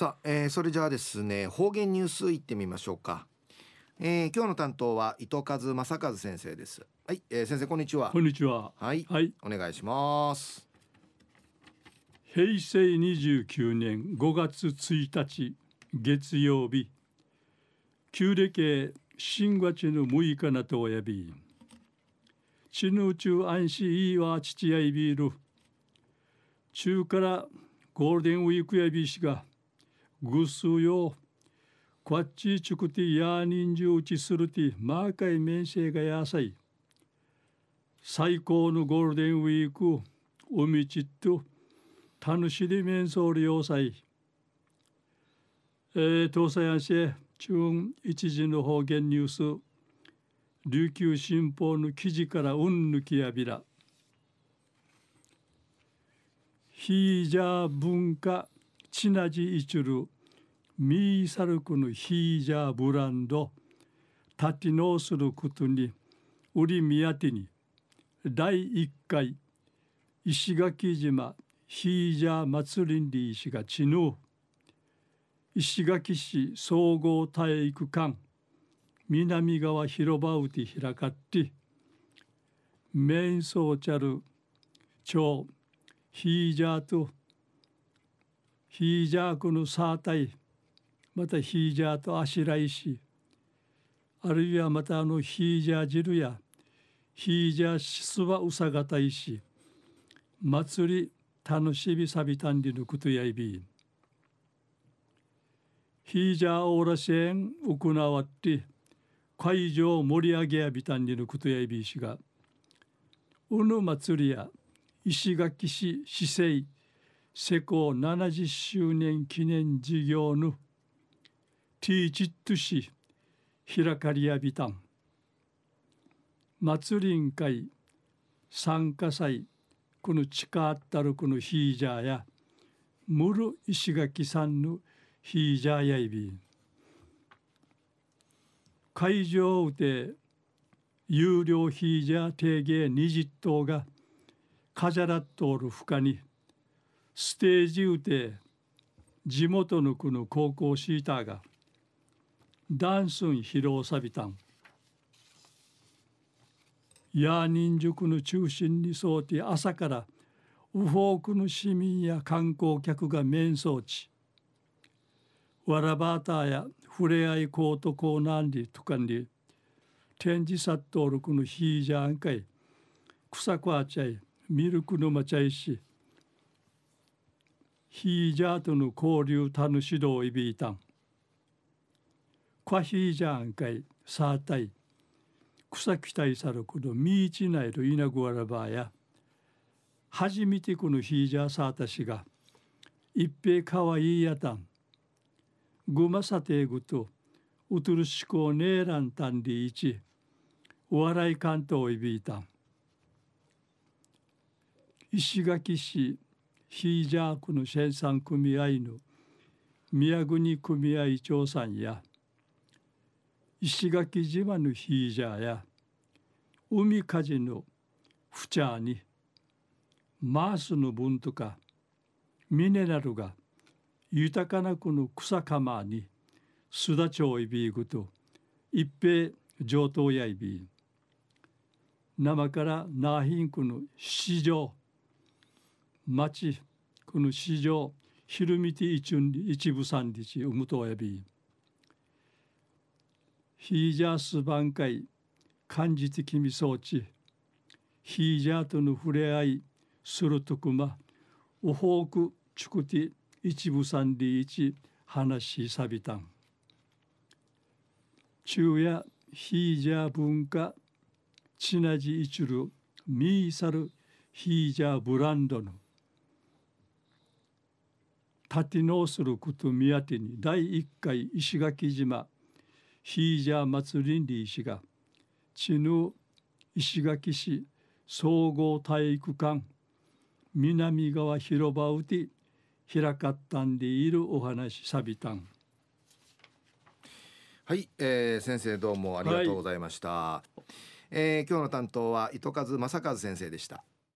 さあ、えー、それじゃあですね方言ニュースいってみましょうか、えー、今日の担当は伊藤和正和先生です。はい、えー、先生こんにちは。こんにちは。はい、はい、お願いします。平成29年5月1日月曜日。旧暦新月の6日なとおやび。ちぬうちゅう安心いいわ父やいびる。中からゴールデンウィークやびしがぐすよ。こっちちくてやにんじゅうちするてまあかい面せいがやさい。最高のゴールデンウィークおみちっと楽しり面相要塞えー、東西安市中一時の方言ニュース。琉球新報の記事からうんぬきやびら。ヒージャー文化チナジイチュルミーサルクのヒージャーブランド立ち直することに売り見当てに第1回石垣島ヒージャー祭りんり石がちぬ。石垣市総合体育館南側広場うて開かってメインソーチャル町ヒージャーとヒージャークのサータイまたヒージャーとあしらいしあるいはまたあのヒージャー汁やヒージャーシスワウサガタイし祭り楽しみさびたんりぬくとやいび。ヒージャーオーラシェン行わって会場盛り上げやびたんりぬくとやいびしがうぬ祭りや石垣市市政施工70周年記念事業のティーチット市開かりやびたん祭りん会参加祭この地下あったるこのヒージャーやムル石垣さんのヒージャーやいび会場で有料ヒージャー定芸20頭がカジャラットール負荷にテージうて地元のこの高校シーターがダンスン披露さびたんヤーニン塾の中心に沿って朝からウフォークの市民や観光客が面相地。わらばたやふれあいコートコーナーにとかに展示殺到録のヒージャーンかい草こあちゃいミルクのまちゃいしヒージャーとの交流たぬ指導いびいたん。kwa hi jang kai sa tai kusa kitai saru kudo mi ichi nai ru ina guara ba ya 初めてこのヒージャーサータ氏が一平かわいいやたんぐまさてぐとうとるしこねえらんたんりいちお笑い関東いびいたん石垣市ヒージャークの生産組合の宮国組合長さんや石垣島のヒージャーや海風のフチャーにマースの分とかミネラルが豊かなこの草かまにすだちょいびいぐと一平上等やいび生からナーヒンクの市場町この市場ひるみて一部三日うむとやびヒージャース番会感じ的み装置ヒージャーとの触れ合いするとくまおほうくちくて一部三里一話しさびたん昼夜ヒージャー文化ちなじいちるミーサルヒージャーブランドの立て直すること目当てに第一回石垣島ヒージャー祭りんり石が地ぬ石垣市総合体育館南側広場うて開かったんでいるお話さびたん。はい、えー、先生どうもありがとうございました、はい、えー、今日の担当は糸数正和先生でした